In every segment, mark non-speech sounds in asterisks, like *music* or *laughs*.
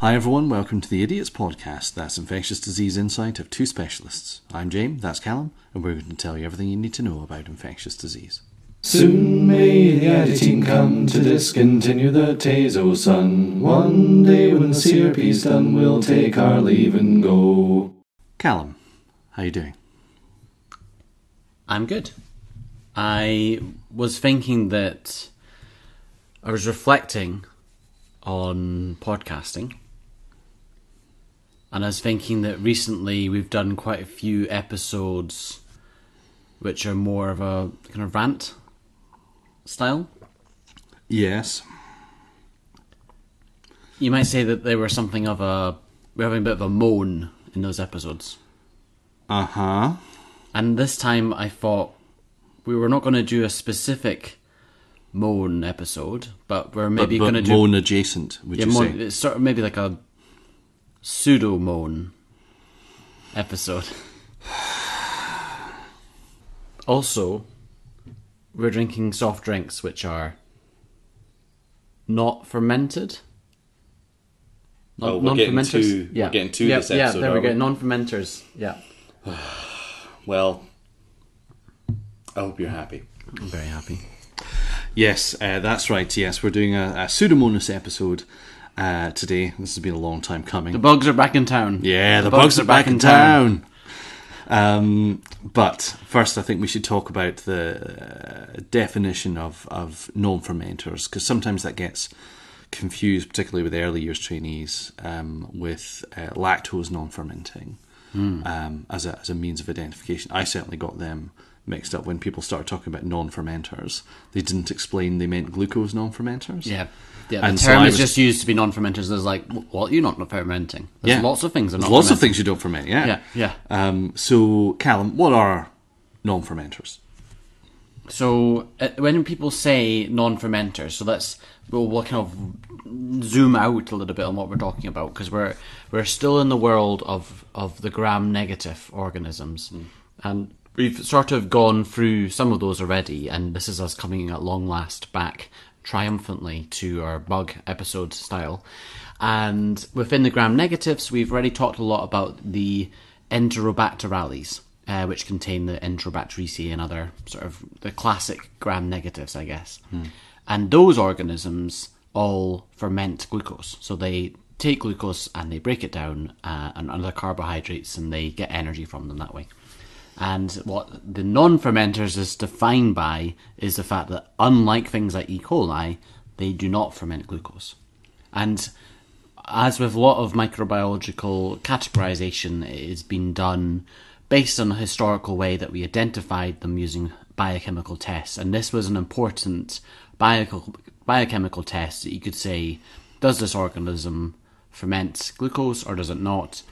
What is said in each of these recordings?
Hi, everyone. Welcome to the Idiots Podcast. That's infectious disease insight of two specialists. I'm James, that's Callum, and we're going to tell you everything you need to know about infectious disease. Soon may the editing come to discontinue the Tazo sun. One day when the CRP's done, we'll take our leave and go. Callum, how you doing? I'm good. I was thinking that I was reflecting on podcasting. And I was thinking that recently we've done quite a few episodes which are more of a kind of rant style. Yes. You might say that they were something of a. We're having a bit of a moan in those episodes. Uh huh. And this time I thought we were not going to do a specific moan episode, but we're maybe going to do. A moan adjacent, would yeah, you moan, say? it's sort of maybe like a pseudo moan episode. Also, we're drinking soft drinks which are not fermented. Non- Oh, we're getting non-fermenters? to- we're getting to yeah, this Yeah, episode, there we go. Non-fermenters. Yeah, *sighs* Well, I hope you're happy. I'm very happy. Yes, uh, that's right. Yes, we're doing a, a Pseudomonas episode uh, today. This has been a long time coming. The bugs are back in town. Yeah, the, bugs, are back, in town. Um, but first, I think we should talk about the uh, definition of, of non fermenters because sometimes that gets confused, particularly with early years trainees, um, with uh, lactose non fermenting um, as, a, as a means of identification. I certainly got them mixed up when people started talking about non fermenters. They didn't explain they meant glucose non fermenters. Yeah. Yeah, the And so term I is was- just used to be non-fermenters. There's like, well, you're not fermenting. There's Yeah. lots of things. That are There's not lots of things you don't ferment, yeah. Yeah, yeah. Um, so, Callum, what are non fermenters? So uh, when people say non-fermenters, so let's we'll, we'll kind of zoom out a little bit on what we're talking about because we're we're still in the world of of the gram-negative organisms, and we've sort of gone through some of those already, and this is us coming at long last back triumphantly to our bug episode style. And within the gram negatives, we've already talked a lot about the Enterobacterales, uh, which contain the Enterobacteriaceae and other sort of the classic gram negatives, I guess. And those organisms all ferment glucose. So they take glucose and they break it down uh, and other carbohydrates and they get energy from them that way. And what the non fermenters is defined by is the fact that, unlike things like E. coli, they do not ferment glucose. And as with a lot of microbiological categorization, it has been done based on a historical way that we identified them using biochemical tests. And this was an important biochemical, biochemical test that you could say, does this organism ferment glucose or does it not?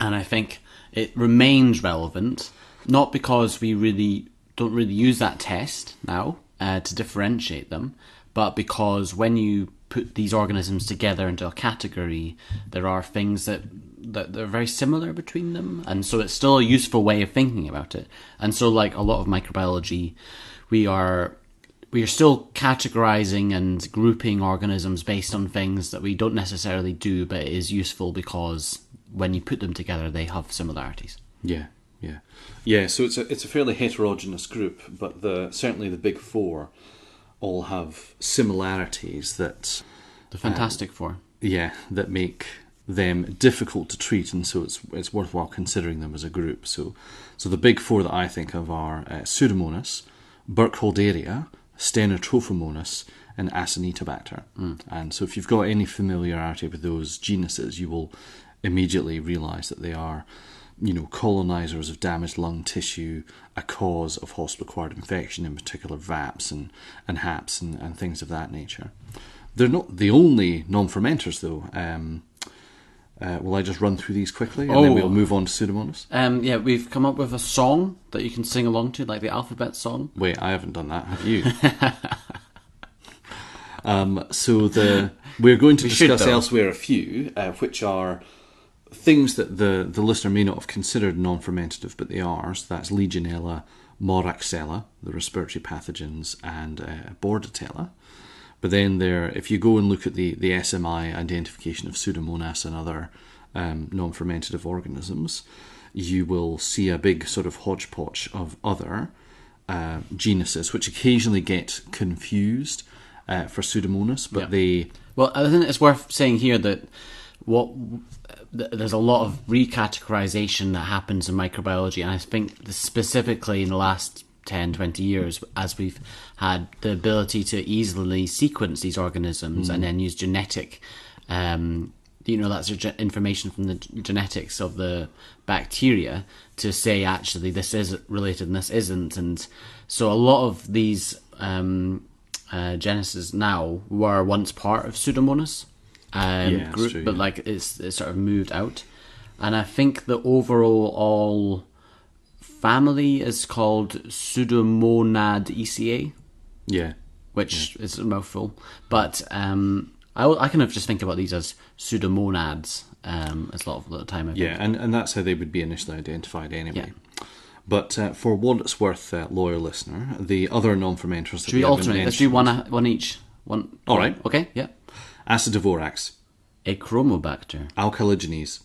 and I think it remains relevant, not because we really don't really use that test now uh, to differentiate them, but because when you put these organisms together into a category, there are things that that they're very similar between them, and so it's still a useful way of thinking about it. And so, like a lot of microbiology, we are we are still categorizing and grouping organisms based on things that we don't necessarily do, but it is useful because when you put them together, they have similarities. Yeah, yeah, yeah. So it's a it's a fairly heterogeneous group, but the certainly the big four all have similarities that The Fantastic Four. yeah that make them difficult to treat, and so it's it's worthwhile considering them as a group. So so the big four that I think of are uh, Pseudomonas, Burkholderia, Stenotrophomonas, and Acinetobacter. And so if you've got any familiarity with those genuses, you will immediately realise that they are, you know, colonizers of damaged lung tissue, a cause of hospital-acquired infection, in particular VAPs and, and HAPs and, and things of that nature. They're not the only non-fermenters, though. Um, uh, will I just run through these quickly, and then Oh. we'll move on to Pseudomonas? Um, yeah, we've come up with a song that you can sing along to, like the alphabet song. Wait, I haven't done that. Have you? *laughs* um, so the we're going to *laughs* We discuss though. elsewhere a few, uh, which are things that the the listener may not have considered non-fermentative, but they are. So that's Legionella, Moraxella, the respiratory pathogens, and uh, Bordetella. But then there, if you go and look at the, the SMI identification of Pseudomonas and other um, non-fermentative organisms, you will see a big sort of hodgepodge of other uh, genuses, which occasionally get confused uh, for Pseudomonas, but Yeah. they Well, I think it's worth saying here that what th- there's a lot of recategorization that happens in microbiology, and I think specifically in the last 10, 20 years, as we've had the ability to easily sequence these organisms and then use genetic, um, you know, that's information from the genetics of the bacteria to say actually this is related and this isn't, and so a lot of these. Um, uh, Genesis now were once part of Pseudomonas um, Yeah, group, true, but yeah. like it's, it's sort of moved out. And I think the overall all family is called Pseudomonad ECA, yeah which is a mouthful. But um, I, I kind of just think about these as pseudomonads um, as a lot of the time. I think. Yeah, and, and that's how they would be initially identified anyway. But uh, for what it's worth, uh, loyal listener, the other non-fermenters Should we alternate? Let's do one, one each. One. All right. Okay. Yeah. Acidovorax, Achromobacter, Alkaligenes,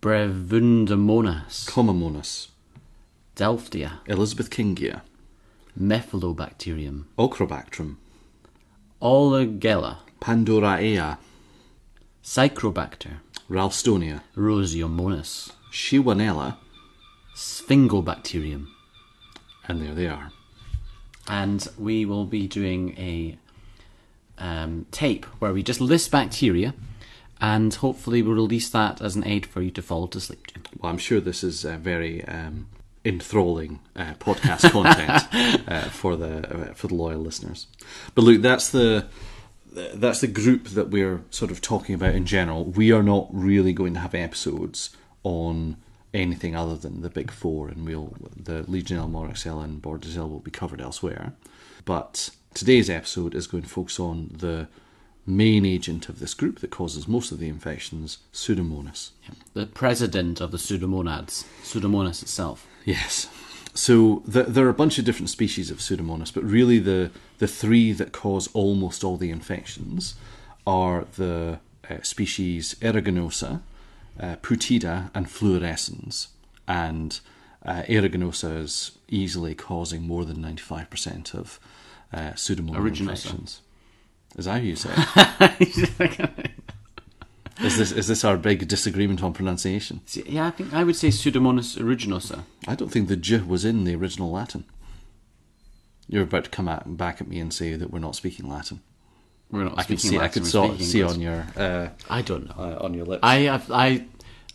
Brevundomonas, Comomonas, Delphtia, Elizabeth Kingia, Methylobacterium, Ochrobactrum, Olagella, Pandoraea, Psychrobacter, Ralstonia, Roseomonas, Shiwanella, Sphingobacterium. and there they are. And we will be doing a um, tape where we just list bacteria and hopefully we'll release that as an aid for you to fall to sleep to. Well, I'm sure this is uh, very um, enthralling uh, podcast content *laughs* uh, for the uh, for the loyal listeners. But look, that's the that's the group that we're sort of talking about in general. We are not really going to have episodes on anything other than the big four, and we'll the Legionella, Moraxella, and Bordetella will be covered elsewhere. But today's episode is going to focus on the main agent of this group that causes most of the infections, Pseudomonas. The president of the Pseudomonads, Pseudomonas itself. Yes. So th- there are a bunch of different species of Pseudomonas, but really the the three that cause almost all the infections are the uh, species Eruginosa, uh, Putida, and Fluorescens. And uh, Eruginosa is easily causing more than ninety five percent of uh, Pseudomonas Originosa. infections. Is that how you say? it? *laughs* is this is this our big disagreement on pronunciation? See, yeah, I think I would say Pseudomonas aeruginosa. I don't think the J was in the original Latin. You're about to come at, back at me and say that we're not speaking Latin. We're not I can see, Latin, can we're saw, see English. on your uh, I don't know. uh, on your lips. I have I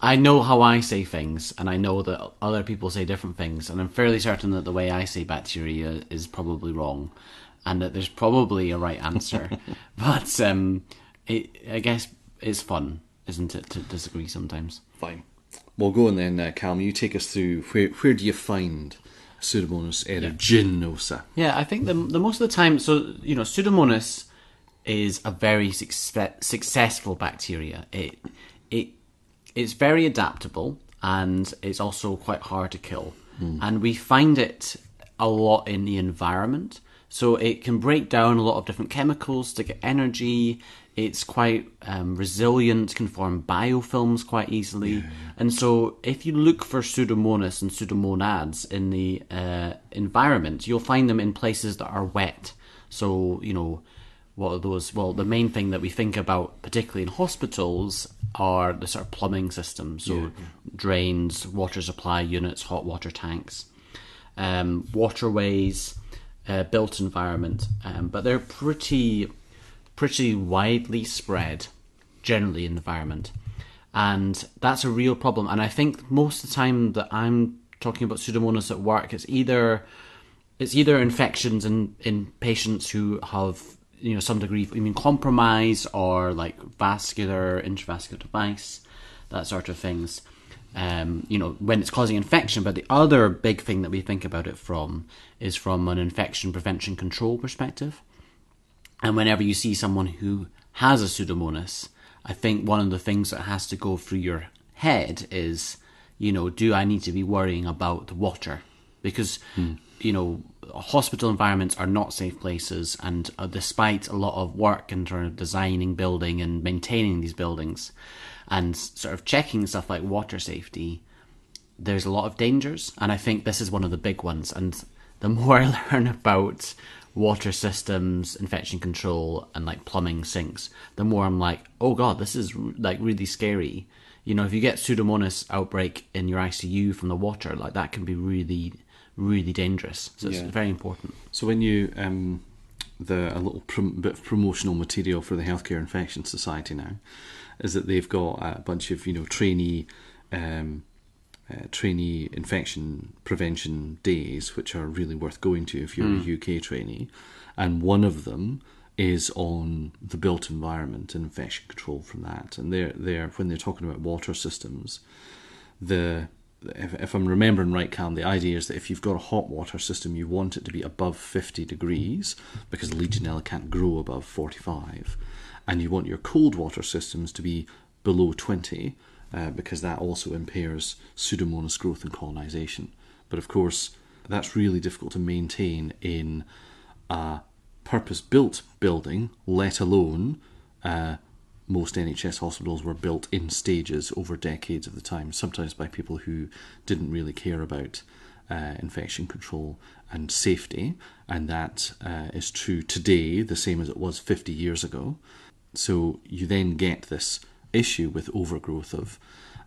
I know how I say things, and I know that other people say different things, and I'm fairly certain that the way I say bacteria is probably wrong, and that there's probably a right answer. *laughs* but um, it, I guess it's fun, isn't it, to disagree sometimes? Fine. Well, go on then, uh, Calm. You take us through where where do you find Pseudomonas aeruginosa? Yeah, I think the the most of the time, so you know, Pseudomonas is a very success, successful bacteria. It it it's very adaptable and it's also quite hard to kill. And we find it a lot in the environment. So it can break down a lot of different chemicals to get energy. It's quite um, resilient, can form biofilms quite easily. And so if you look for Pseudomonas and Pseudomonads in the uh, environment, you'll find them in places that are wet. So, you know, what are those? Well, the main thing that we think about, particularly in hospitals, are the sort of plumbing systems. So, drains, water supply units, hot water tanks, um, waterways, uh, built environment. Um, but they're pretty, pretty widely spread, generally in the environment, and that's a real problem. And I think most of the time that I'm talking about Pseudomonas at work, it's either it's either infections in, in patients who have you know some degree of immune compromise or like vascular intravascular device that sort of things. Um, you know when it's causing infection but the other big thing that we think about it from is from an infection prevention control perspective. And whenever you see someone who has a pseudomonas i think one of the things that has to go through your head is you know do i need to be worrying about the water? Because you know hospital environments are not safe places, and uh, despite a lot of work in terms of designing, building, and maintaining these buildings, and sort of checking stuff like water safety, there's a lot of dangers, and I think this is one of the big ones. And the more *laughs* I learn about water systems, infection control, and like plumbing sinks, the more I'm like, oh god, this is like really scary. You know, if you get Pseudomonas outbreak in your ICU from the water, like that can be really, really dangerous. So it's Yeah. very important. So when you um, the a little prom- bit of promotional material for the Healthcare Infection Society now is that they've got a bunch of you know trainee um, uh, trainee infection prevention days, which are really worth going to if you're a UK trainee, and one of them is on the built environment and infection control from that. And they're they're when they're talking about water systems, the if, if I'm remembering right, Cam, the idea is that if you've got a hot water system, you want it to be above 50 degrees because Legionella can't grow above 45, and you want your cold water systems to be below 20 uh, because that also impairs Pseudomonas growth and colonization. But of course, that's really difficult to maintain in a purpose-built building, let alone uh, most NHS hospitals were built in stages over decades of the time, sometimes by people who didn't really care about uh, infection control and safety, and that uh, is true today, the same as it was 50 years ago. So you then get this issue with overgrowth of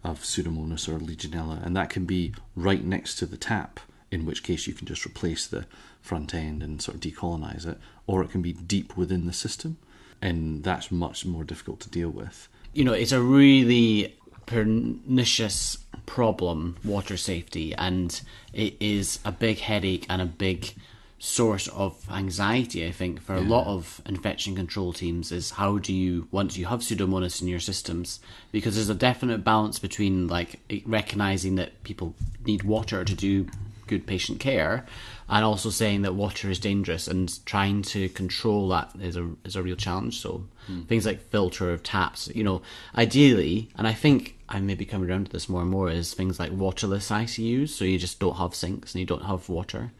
of Pseudomonas or Legionella, and that can be right next to the tap, in which case you can just replace the front end and sort of decolonize it, or it can be deep within the system, and that's much more difficult to deal with. you know, it's a really pernicious problem, water safety, and it is a big headache and a big source of anxiety, I think, for a lot of infection control teams is how do you, once you have Pseudomonas in your systems, because there's a definite balance between like recognizing that people need water to do good patient care and also saying that water is dangerous and trying to control that is a is a real challenge so things like filter of taps you know ideally and i think i may be coming around to this more and more is things like waterless icus so you just don't have sinks and you don't have water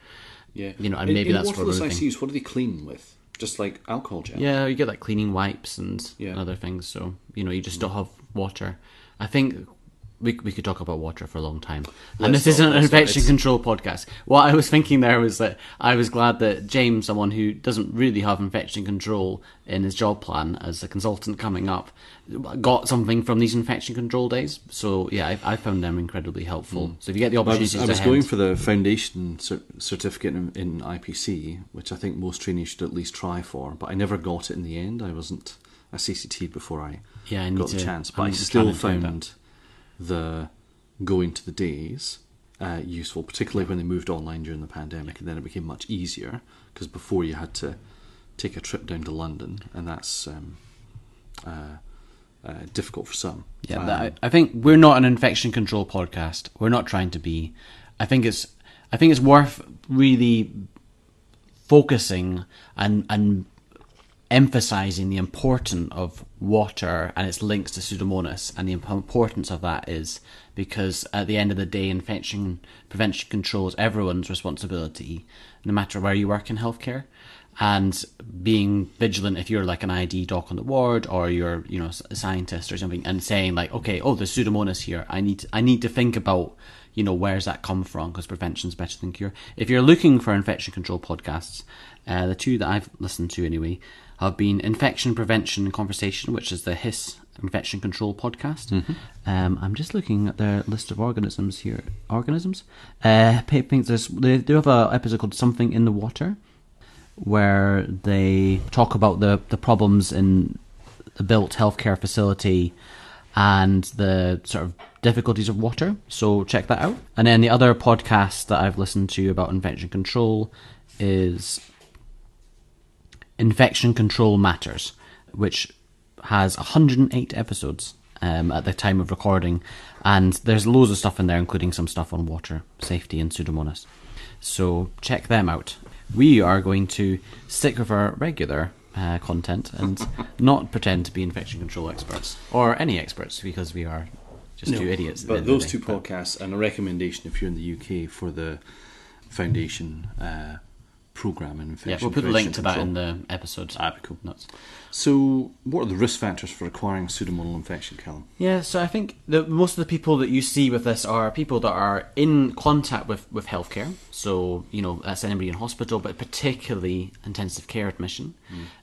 Yeah, You know, and maybe that's what waterless moving. ICUs. What do they clean with? Just like alcohol gel. yeah you get like cleaning wipes and Yeah. Mm. other things so you know you just don't have water i think we, we could talk about water for a long time. and Let's this isn't an infection control podcast. What I was thinking there was that I was glad that James, someone who doesn't really have infection control in his job plan as a consultant coming up, got something from these infection control days. So yeah, I, I found them incredibly helpful. Hmm. So if you get the I opportunity was, I was going for the foundation cer- certificate in, in IPC, which I think most trainees should at least try for, but I never got it in the end. I wasn't a CCT before I Yeah, I got the to- chance, but i I'm still found the going to the days uh, useful, particularly when they moved online during the pandemic, and then it became much easier because before you had to take a trip down to London, and that's um, uh, uh, difficult for some. Yeah, Um, I, I think we're not an infection control podcast. We're not trying to be. I think it's. I think it's worth really focusing and and emphasizing the importance of water and its links to Pseudomonas, and the importance of that is because at the end of the day, infection prevention control is everyone's responsibility, no matter where you work in healthcare. And being vigilant if you're like an ID doc on the ward or you're you know a scientist or something, and saying like, okay, oh, there's Pseudomonas here. I need I need to think about you know where's that come from because prevention's better than cure. If you're looking for infection control podcasts, uh, the two that I've listened to anyway have been Infection Prevention and Conversation, which is the HIS Infection Control podcast. Um, I'm just looking at their list of organisms here. Organisms? Uh, I think there's, they do have a episode called Something in the Water, where they talk about the, the problems in the built healthcare facility and the sort of difficulties of water. So check that out. And then the other podcast that I've listened to about infection control is Infection Control Matters, which has 108 episodes um, at the time of recording, and there's loads of stuff in there, including some stuff on water safety and Pseudomonas. So check them out. We are going to stick with our regular uh, content and *laughs* not pretend to be infection control experts or any experts because we are just two idiots. But end of the those two podcasts and a recommendation if you're in the UK for the foundation uh, program in Yeah, we'll put a link to that in the episode. Ah, be cool. Notes. So, what are the risk factors for acquiring pseudomonal infection, Callum? Yeah, so I think that most of the people that you see with this are people that are in contact with, with healthcare. So, you know, that's anybody in hospital, but particularly intensive care admission.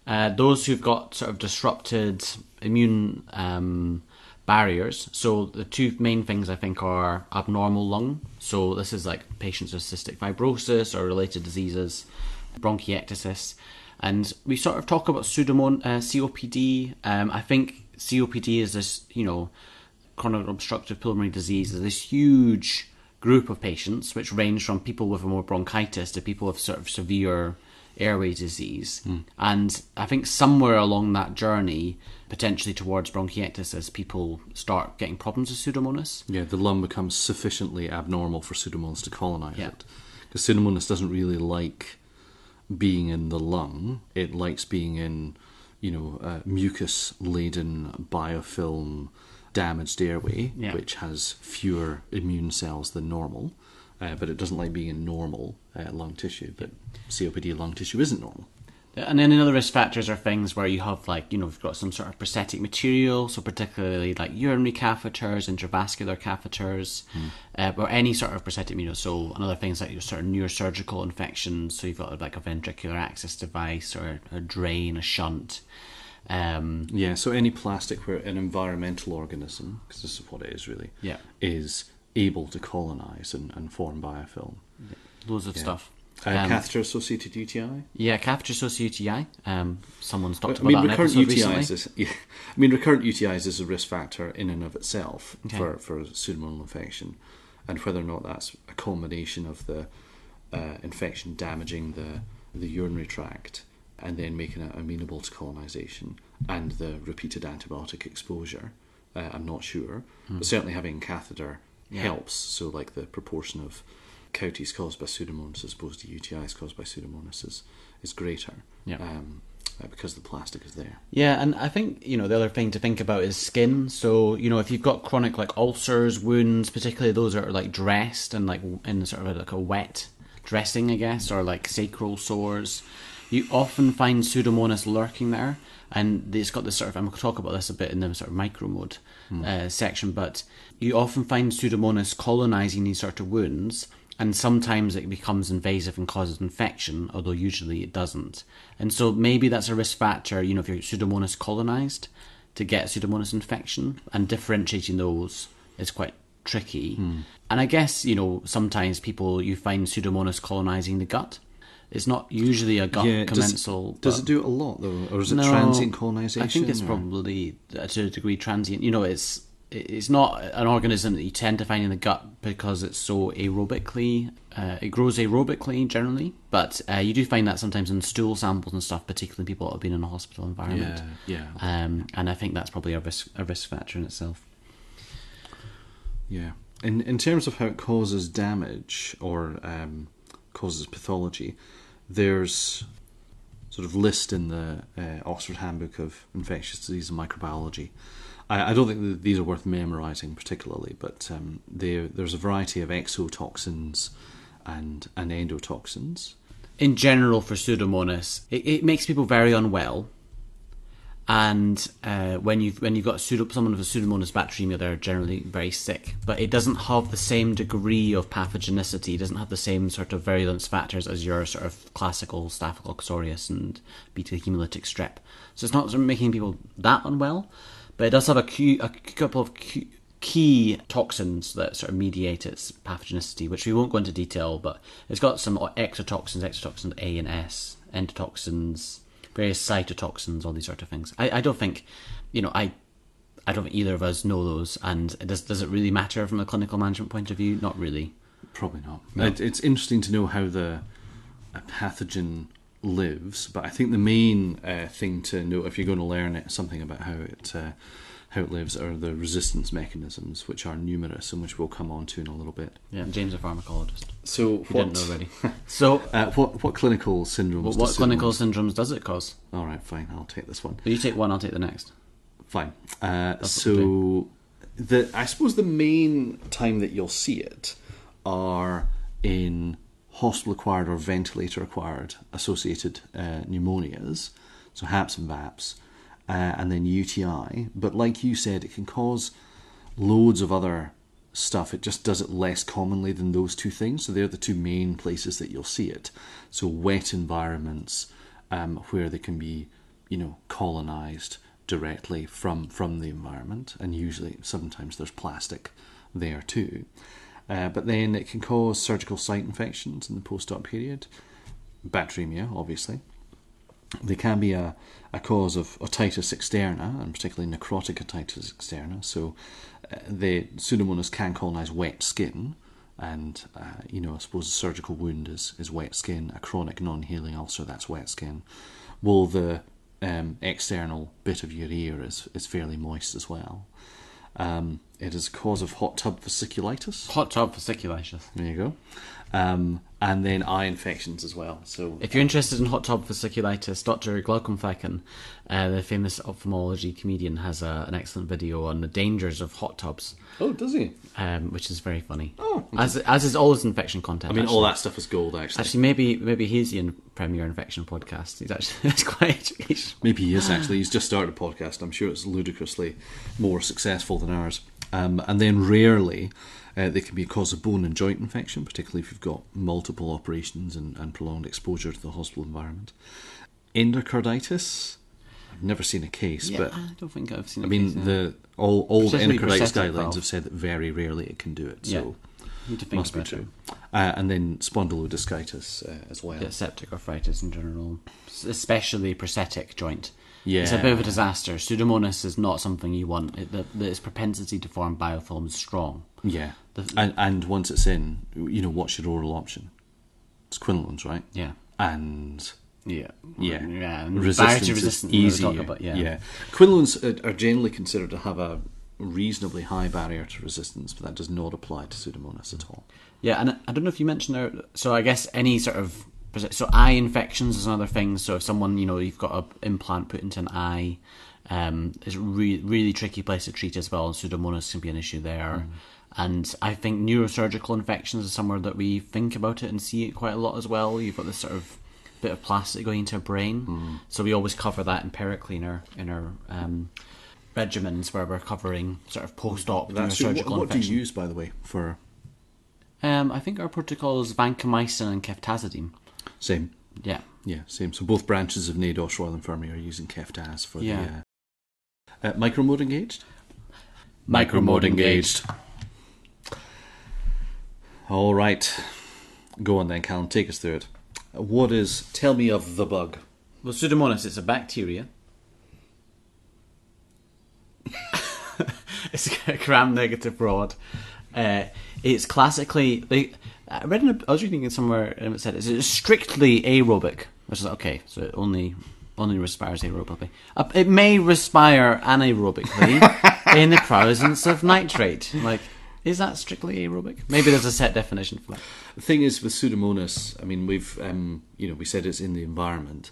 Uh, those who've got sort of disrupted immune um, barriers. So, the two main things I think are abnormal lung. So, this is like patients with cystic fibrosis or related diseases, bronchiectasis. And we sort of talk about pseudomon uh, COPD. Um, I think COPD is this, you know, chronic obstructive pulmonary disease is this huge group of patients, which range from people with a more bronchitis to people with sort of severe airway disease. And I think somewhere along that journey, potentially towards bronchiectasis, people start getting problems with pseudomonas. Yeah, the lung becomes sufficiently abnormal for Pseudomonas to colonize Yeah. it. Because Pseudomonas doesn't really like being in the lung. It likes being in, you know, uh, mucus-laden biofilm damaged airway, Yeah. which has fewer immune cells than normal. Uh, but it doesn't like being in normal uh, lung tissue. But COPD lung tissue isn't normal. And then another risk factors are things where you have like you know you've got some sort of prosthetic material, so particularly like urinary catheters, intravascular catheters, uh, or any sort of prosthetic material. So another things like your sort of neurosurgical infections. So you've got like a ventricular access device or a drain, a shunt. Um, Yeah, so any plastic where an environmental organism, because this is what it is really, Yeah. is able to colonize and, and form biofilm. loads of stuff. Uh, Um, catheter associated UTI? yeah, catheter associated UTI. Um, someone's talked I about mean, that recurrent UTIs is. *laughs* Yeah, I mean, recurrent UTIs is a risk factor in and of itself Okay. for for pseudomonal infection, and whether or not that's a combination of the uh, infection damaging the the urinary tract and then making it amenable to colonization, and the repeated antibiotic exposure. Uh, I'm not sure, but certainly having a catheter. Yeah. helps. So, like the proportion of cavities caused by pseudomonas as opposed to UTIs caused by pseudomonas is, is greater Yeah. um, uh, because the plastic is there. Yeah, and I think you know the other thing to think about is skin. So you know if you've got chronic like ulcers, wounds, particularly those that are like dressed and like in sort of like a wet dressing, I guess, or like sacral sores, you often find Pseudomonas lurking there. And it's got this sort of, I'm going to talk about this a bit in the sort of micro mode uh, section, but you often find Pseudomonas colonizing these sort of wounds and sometimes it becomes invasive and causes infection, although usually it doesn't. And so maybe that's a risk factor, you know, if you're Pseudomonas colonized, to get Pseudomonas infection, and differentiating those is quite tricky. And I guess, you know, sometimes people, you find Pseudomonas colonizing the gut. It's not usually a gut Yeah, does- commensal. Does, but- it do it a lot though, or is it no, transient colonization? I think it's or- probably uh, to a degree transient. You know, it's it's not an organism that you tend to find in the gut because it's so aerobically. Uh, it grows aerobically generally, but uh, you do find that sometimes in stool samples and stuff, particularly people that have been in a hospital environment. Yeah, yeah. Um, and I think that's probably a risk a risk factor in itself. Yeah. In in terms of how it causes damage or um, causes pathology, there's sort of list in the uh, Oxford Handbook of Infectious Disease and Microbiology. I, I don't think these are worth memorising particularly, but um, there there's a variety of exotoxins and and endotoxins. in general for Pseudomonas, it, it makes people very unwell. And uh, when you've when you've got pseudo, someone with a Pseudomonas bacteremia, they're generally very sick. But it doesn't have the same degree of pathogenicity. It doesn't have the same sort of virulence factors as your sort of classical Staphylococcus aureus and beta hemolytic strep. So it's not sort of making people that unwell, but it does have a, key, a couple of key, key toxins that sort of mediate its pathogenicity, which we won't go into detail, but it's got some exotoxins, exotoxins A and S, endotoxins, various cytotoxins, all these sort of things. I, I don't think, you know, I I don't think either of us know those, and does does it really matter from a clinical management point of view? Not really. Probably not. It, it's interesting to know how the a pathogen lives, but I think the main uh, thing to know if you're going to learn it, something about how it uh, how it lives are the resistance mechanisms, which are numerous and which we'll come on to in a little bit. Yeah, James a pharmacologist. So, If you didn't know already. *laughs* So, Uh, what what clinical syndromes? what, does what clinical Pseudomonas- syndromes does it cause? All right, fine. I'll take this one. You take one, I'll take the next. Fine. Uh, so, the I suppose the main time that you'll see it are in hospital acquired or ventilator acquired associated uh, pneumonias, so HAPS and VAPS, uh, and then UTI. But like you said, it can cause loads of other stuff. It just does it less commonly than those two things. So they're the two main places that you'll see it. So wet environments um, where they can be, you know, colonized directly from from the environment, and usually sometimes there's plastic there too. Uh, but then it can cause surgical site infections in the post-op period, bacteremia, obviously. They can be a, a cause of otitis externa, and particularly necrotic otitis externa. So uh, the pseudomonas can colonize wet skin, and uh, you know, I suppose a surgical wound is, is wet skin. A chronic non-healing ulcer that's wet skin. Well, the um, external bit of your ear is is fairly moist as well. Um, it is a cause of hot tub fasciculitis. Hot tub fasciculitis. There you go. Um, and then eye infections as well. So If you're interested in hot tub fasciculitis, Dr. Glaucumfacken, uh, the famous ophthalmology comedian, has a, an excellent video on the dangers of hot tubs, oh, does he? um, which is very funny. Oh, as as is all his infection content. I mean, actually. all that stuff is gold. Actually, Actually, maybe maybe he's the in- premier infection podcast. He's actually *laughs* it's quite educational. maybe he is actually. He's just started a podcast. I'm sure it's ludicrously more successful than ours. Um, and then rarely. Uh, they can be a cause of bone and joint infection, particularly if you've got multiple operations and, and prolonged exposure to the hospital environment. Endocarditis, I've never seen a case, Yeah, but I don't think I've seen. I a mean, case, yeah. the all all the endocarditis guidelines valve. have said that very rarely it can do it. So think must be true. Uh, and then spondylodiscitis uh, as well. Get septic arthritis in general, especially prosthetic joint. Yeah. It's a bit of a disaster. Pseudomonas is not something you want. It, the, the, its propensity to form biofilm is strong. Yeah, The- and and once it's in, you know, what's your oral option? It's quinolones, right? Yeah. And Yeah. yeah, Yeah. And resistance is resistance. easy. about, yeah. yeah. Quinolones are- are generally considered to have a reasonably high barrier to resistance, but that does not apply to pseudomonas at all. Yeah, and I don't know if you mentioned there. So I guess any sort of so eye infections is another thing. So if someone you know you've got an implant put into an eye, um, it's a re- really tricky place to treat as well. And pseudomonas can be an issue there. And I think neurosurgical infections is somewhere that we think about it and see it quite a lot as well. You've got this sort of bit of plastic going into a brain, so we always cover that empirically in our in our um, regimens where we're covering sort of post-op That's neurosurgical what, what do you use, by the way, for Um, I think our protocol is vancomycin and ceftazidime. Same? Yeah. Yeah, same. So both branches of NADOS Royal Infirmary are using Keftaz for Yeah. the uh, uh, micromode engaged. Micromode engaged. All right, go on then, Callum. Take us through it. What is? Tell me of the bug. Well, Pseudomonas It's a bacteria. *laughs* it's a gram-negative rod. Uh, it's classically. They, I read. In a, I was reading it somewhere, and it said it's strictly aerobic. Which is okay. So it only only respires aerobically. Uh, it may respire anaerobically *laughs* in the presence of nitrate. Like, is that strictly aerobic? Maybe there's a set definition for that. The thing is with Pseudomonas, I mean, we've um, you know we said it's in the environment.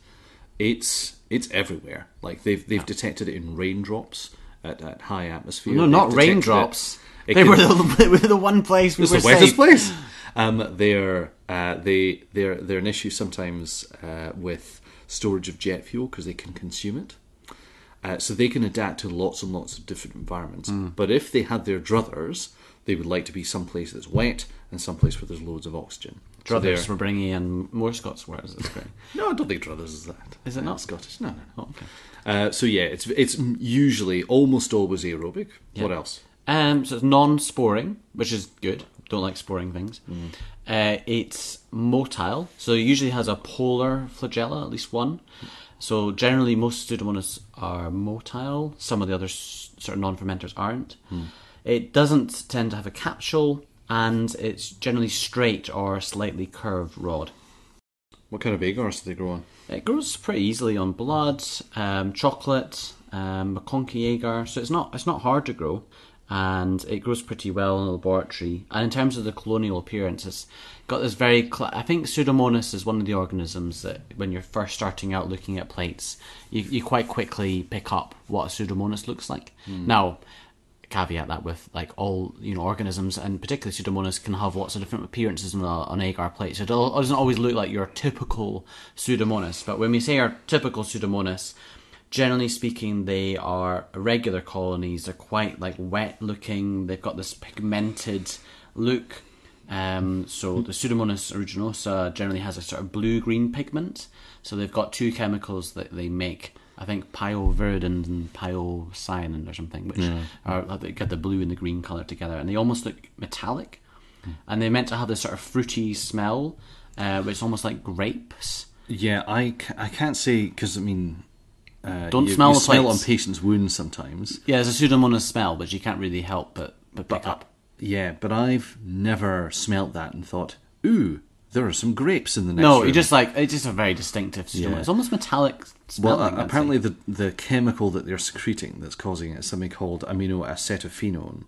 It's it's everywhere. Like they've they've detected it in raindrops at, at high atmosphere. No, They've not raindrops. It. It They can- were the, *laughs* they were the one place we It's were the wettest place. Um, they're uh, they they're they're an issue sometimes uh, with storage of jet fuel because they can consume it. Uh, so they can adapt to lots and lots of different environments. But if they had their druthers, they would like to be someplace that's wet and someplace where there's loads of oxygen. Druthers they're- were bringing in more Scots words. That's great. *laughs* no, I don't think druthers is that. Is it Uh, not? Scottish? No, no. Oh, okay. Uh, so yeah, it's it's usually almost always aerobic. What else? Um, so it's non-sporing, which is good. Don't like sporing things. Uh, it's motile, so it usually has a polar flagella, at least one. So generally, most Pseudomonas are motile. Some of the other of non-fermenters aren't. It doesn't tend to have a capsule, and it's generally straight or slightly curved rod. What kind of agars do they grow on? It grows pretty easily on blood, um, chocolate, um, McConkey agar. So it's not it's not hard to grow, and it grows pretty well in the laboratory. And in terms of the colonial appearance, it's got this very. Cl- I think Pseudomonas is one of the organisms that when you're first starting out looking at plates, you, you quite quickly pick up what a Pseudomonas looks like. Hmm. Now, caveat that with like all you know organisms and particularly Pseudomonas can have lots of different appearances on, a, on agar plate. So it doesn't always look like your typical Pseudomonas. But when we say our typical Pseudomonas, generally speaking, they are regular colonies. They're quite like wet looking. They've got this pigmented look. Um, so the Pseudomonas aeruginosa generally has a sort of blue-green pigment. So they've got two chemicals that they make. I think pyoviridin and pyocyanin or something, which are they get the blue and the green color together, and they almost look metallic. And they're meant to have this sort of fruity smell, uh, which is almost like grapes. Yeah, I, I can't say because I mean, uh, Don't you, smell you the smell plates. on patients' wounds sometimes. Yeah, there's a Pseudomonas smell, but you can't really help but but pick up. Yeah, but I've never smelt that and thought, ooh, there are some grapes in the next No, room. you just like it's just a very distinctive Pseudomonas. Yeah. It's almost metallic. Well, uh, I'd apparently say. the the chemical that they're secreting that's causing it is something called aminoacetophenone,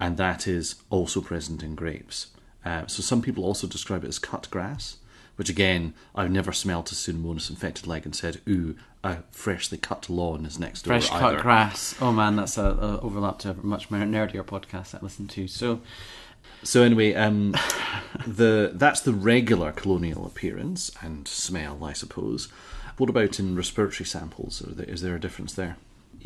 and that is also present in grapes. Uh, so some people also describe it as cut grass, which again I've never smelt a Pseudomonas infected leg and said, "Ooh, a freshly cut lawn is next door." fresh cut grass. Oh man, that's a, a overlap to a much more nerdier podcast I listen to. So So anyway, um, *laughs* the that's the regular colonial appearance and smell, I suppose. What about in respiratory samples? Is there a difference there?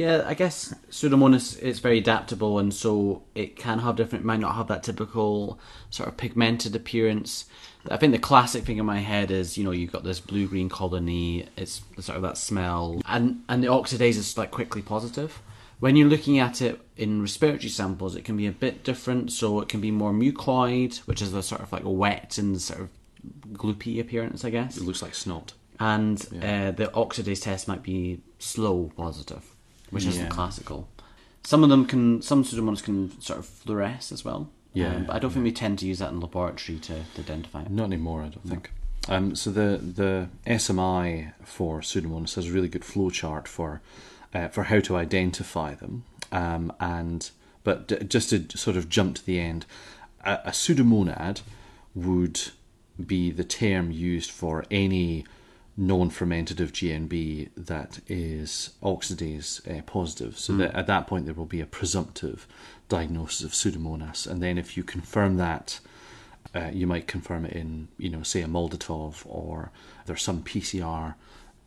Yeah, I guess Pseudomonas is very adaptable, and so it can have different. It Might not have that typical sort of pigmented appearance. I think the classic thing in my head is you know you've got this blue green colony. It's sort of that smell, and and the oxidase is like quickly positive. When you're looking at it in respiratory samples, it can be a bit different. So it can be more mucoid, which is the sort of like wet and sort of gloopy appearance, I guess It looks like snot. and uh, the oxidase test might be slow positive, which isn't classical. Some of them can, some pseudomonas can sort of fluoresce as well. Yeah, Um, but I don't think we tend to use that in laboratory to, to identify it. Not anymore, I don't think. Um, so the the SMI for Pseudomonas has a really good flowchart for uh, for how to identify them. Um, and but d- just to sort of jump to the end, a, a pseudomonad would be the term used for any non-fermentative GNB that is oxidase uh, positive. So that at that point there will be a presumptive diagnosis of Pseudomonas, and then if you confirm that uh, you might confirm it in, you know, say a Molditov, or there's some PCR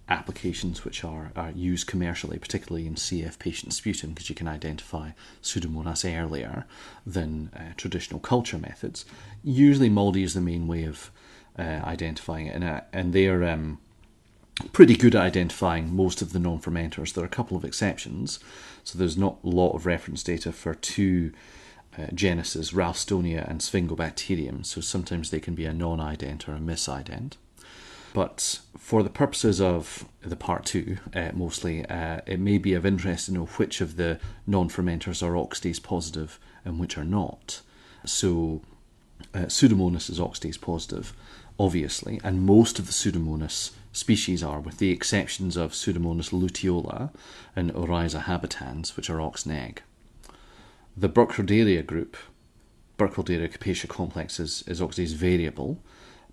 applications which are, are used commercially, particularly in CF patient sputum, because you can identify Pseudomonas earlier than uh, traditional culture methods. Usually, MALDI is the main way of uh, identifying it, and, uh, and they're um, pretty good at identifying most of the non-fermenters. There are a couple of exceptions, so there's not a lot of reference data for two uh, genuses, Ralstonia and Sphingobacterium. So sometimes they can be a non-ident or a misident. But for the purposes of the part two, uh, mostly, uh, it may be of interest to know which of the non-fermenters are oxidase positive and which are not. So uh, Pseudomonas is oxidase positive, obviously, and most of the Pseudomonas species are, with the exceptions of Pseudomonas luteola and Oryza habitans, which are ox-neg. The Burkholderia group, Burkholderia capacia complex, is, is oxidase variable.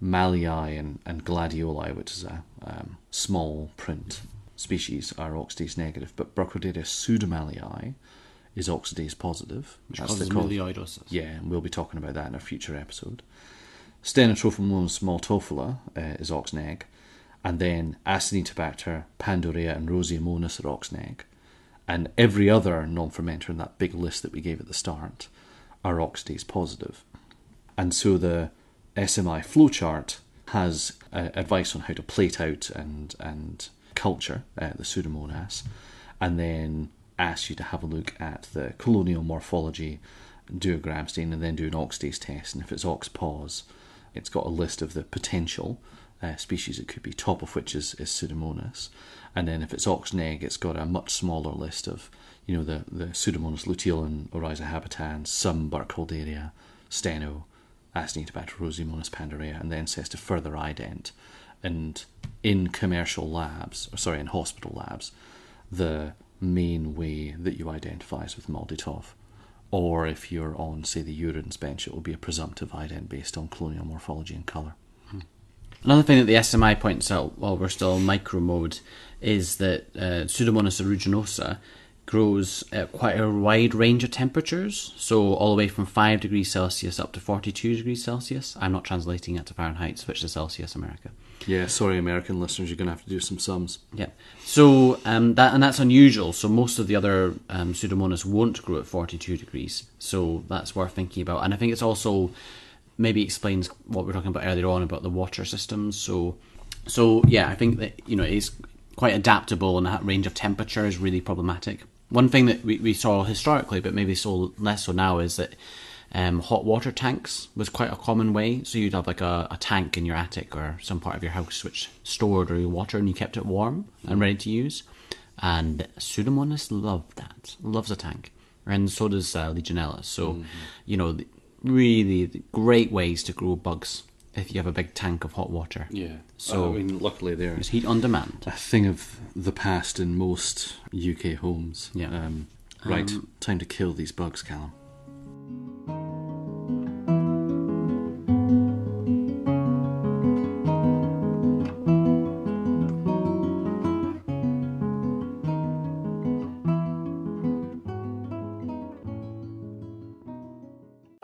Mallii and, and Gladioli, which is a um, small print species, are oxidase negative, but Burkholderia pseudomallii is oxidase positive. Which That's causes cause- yeah, and we'll be talking about that in a future episode. Stenotrophomonas maltophila uh, is oxneg, and then Acinetobacter, Pandorea, and Roseamonas are oxneg, and every other non-fermenter in that big list that we gave at the start are oxidase positive. And so the SMI flowchart has uh, advice on how to plate out and and culture uh, the Pseudomonas, and then asks you to have a look at the colonial morphology, do a gram stain, and then do an oxidase test. And if it's oxpos, it's got a list of the potential uh, species it could be, top of which is, is Pseudomonas. And then if it's oxneg, it's got a much smaller list of, you know, the, the Pseudomonas luteal and Oryza habitans, some Burkholderia, Steno, Acinetobacter, Roseamonas pandorea, and then says to further ident. And in commercial labs, or sorry, in hospital labs, the main way that you identify is with Molditov. Or if you're on, say, the urines bench, it will be a presumptive ident based on colonial morphology and colour. Another thing that the SMI points out while we're still in micro mode is that uh, Pseudomonas aeruginosa grows at quite a wide range of temperatures, so all the way from 5 degrees Celsius up to 42 degrees Celsius. I'm not translating it to Fahrenheit, switch to Celsius, America. Yeah, sorry, American listeners, you're going to have to do some sums. Yeah. So um, that and that's unusual. So most of the other um, Pseudomonas won't grow at 42 degrees. So that's worth thinking about. And I think it's also maybe explains what we were talking about earlier on about the water systems. So so yeah, I think that you know it's quite adaptable and that range of temperature is really problematic. One thing that we, we saw historically, but maybe so less so now, is that um, hot water tanks was quite a common way. So you'd have like a, a tank in your attic or some part of your house which stored all your water and you kept it warm and ready to use. And Pseudomonas loved that, loves a tank, and so does uh, Legionella. So, you know, really great ways to grow bugs if you have a big tank of hot water. Yeah. So- I mean, luckily they're heat on demand. a thing of the past in most UK homes. Yeah. Um, right, time to kill these bugs, Callum.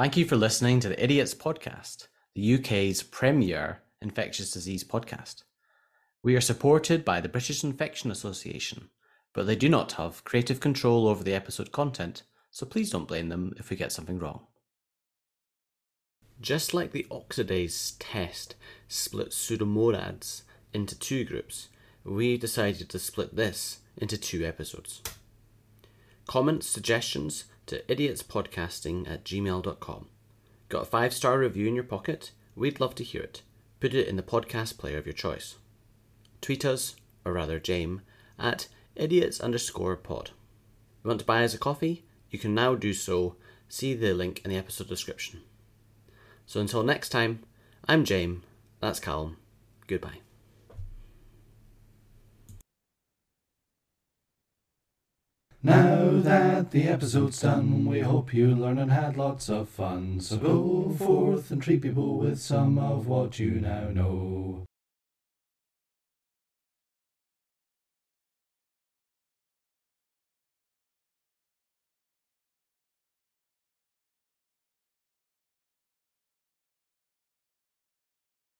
Thank you for listening to the Idiots Podcast, the UK's premier infectious disease podcast. We are supported by the British Infection Association, but they do not have creative control over the episode content, so please don't blame them if we get something wrong. Just like the oxidase test split pseudomonads into two groups, we decided to split this into two episodes. Comments, suggestions to idiotspodcasting at gmail.com. Got a five star review in your pocket? We'd love to hear it. Put it in the podcast player of your choice. Tweet us, or rather Jame, at idiots underscore pod. You want to buy us a coffee? You can now do so. See the link in the episode description. So until next time, I'm Jame, that's Callum. Goodbye. Now that the episode's done, we hope you learned and had lots of fun. So go forth and treat people with some of what you now know.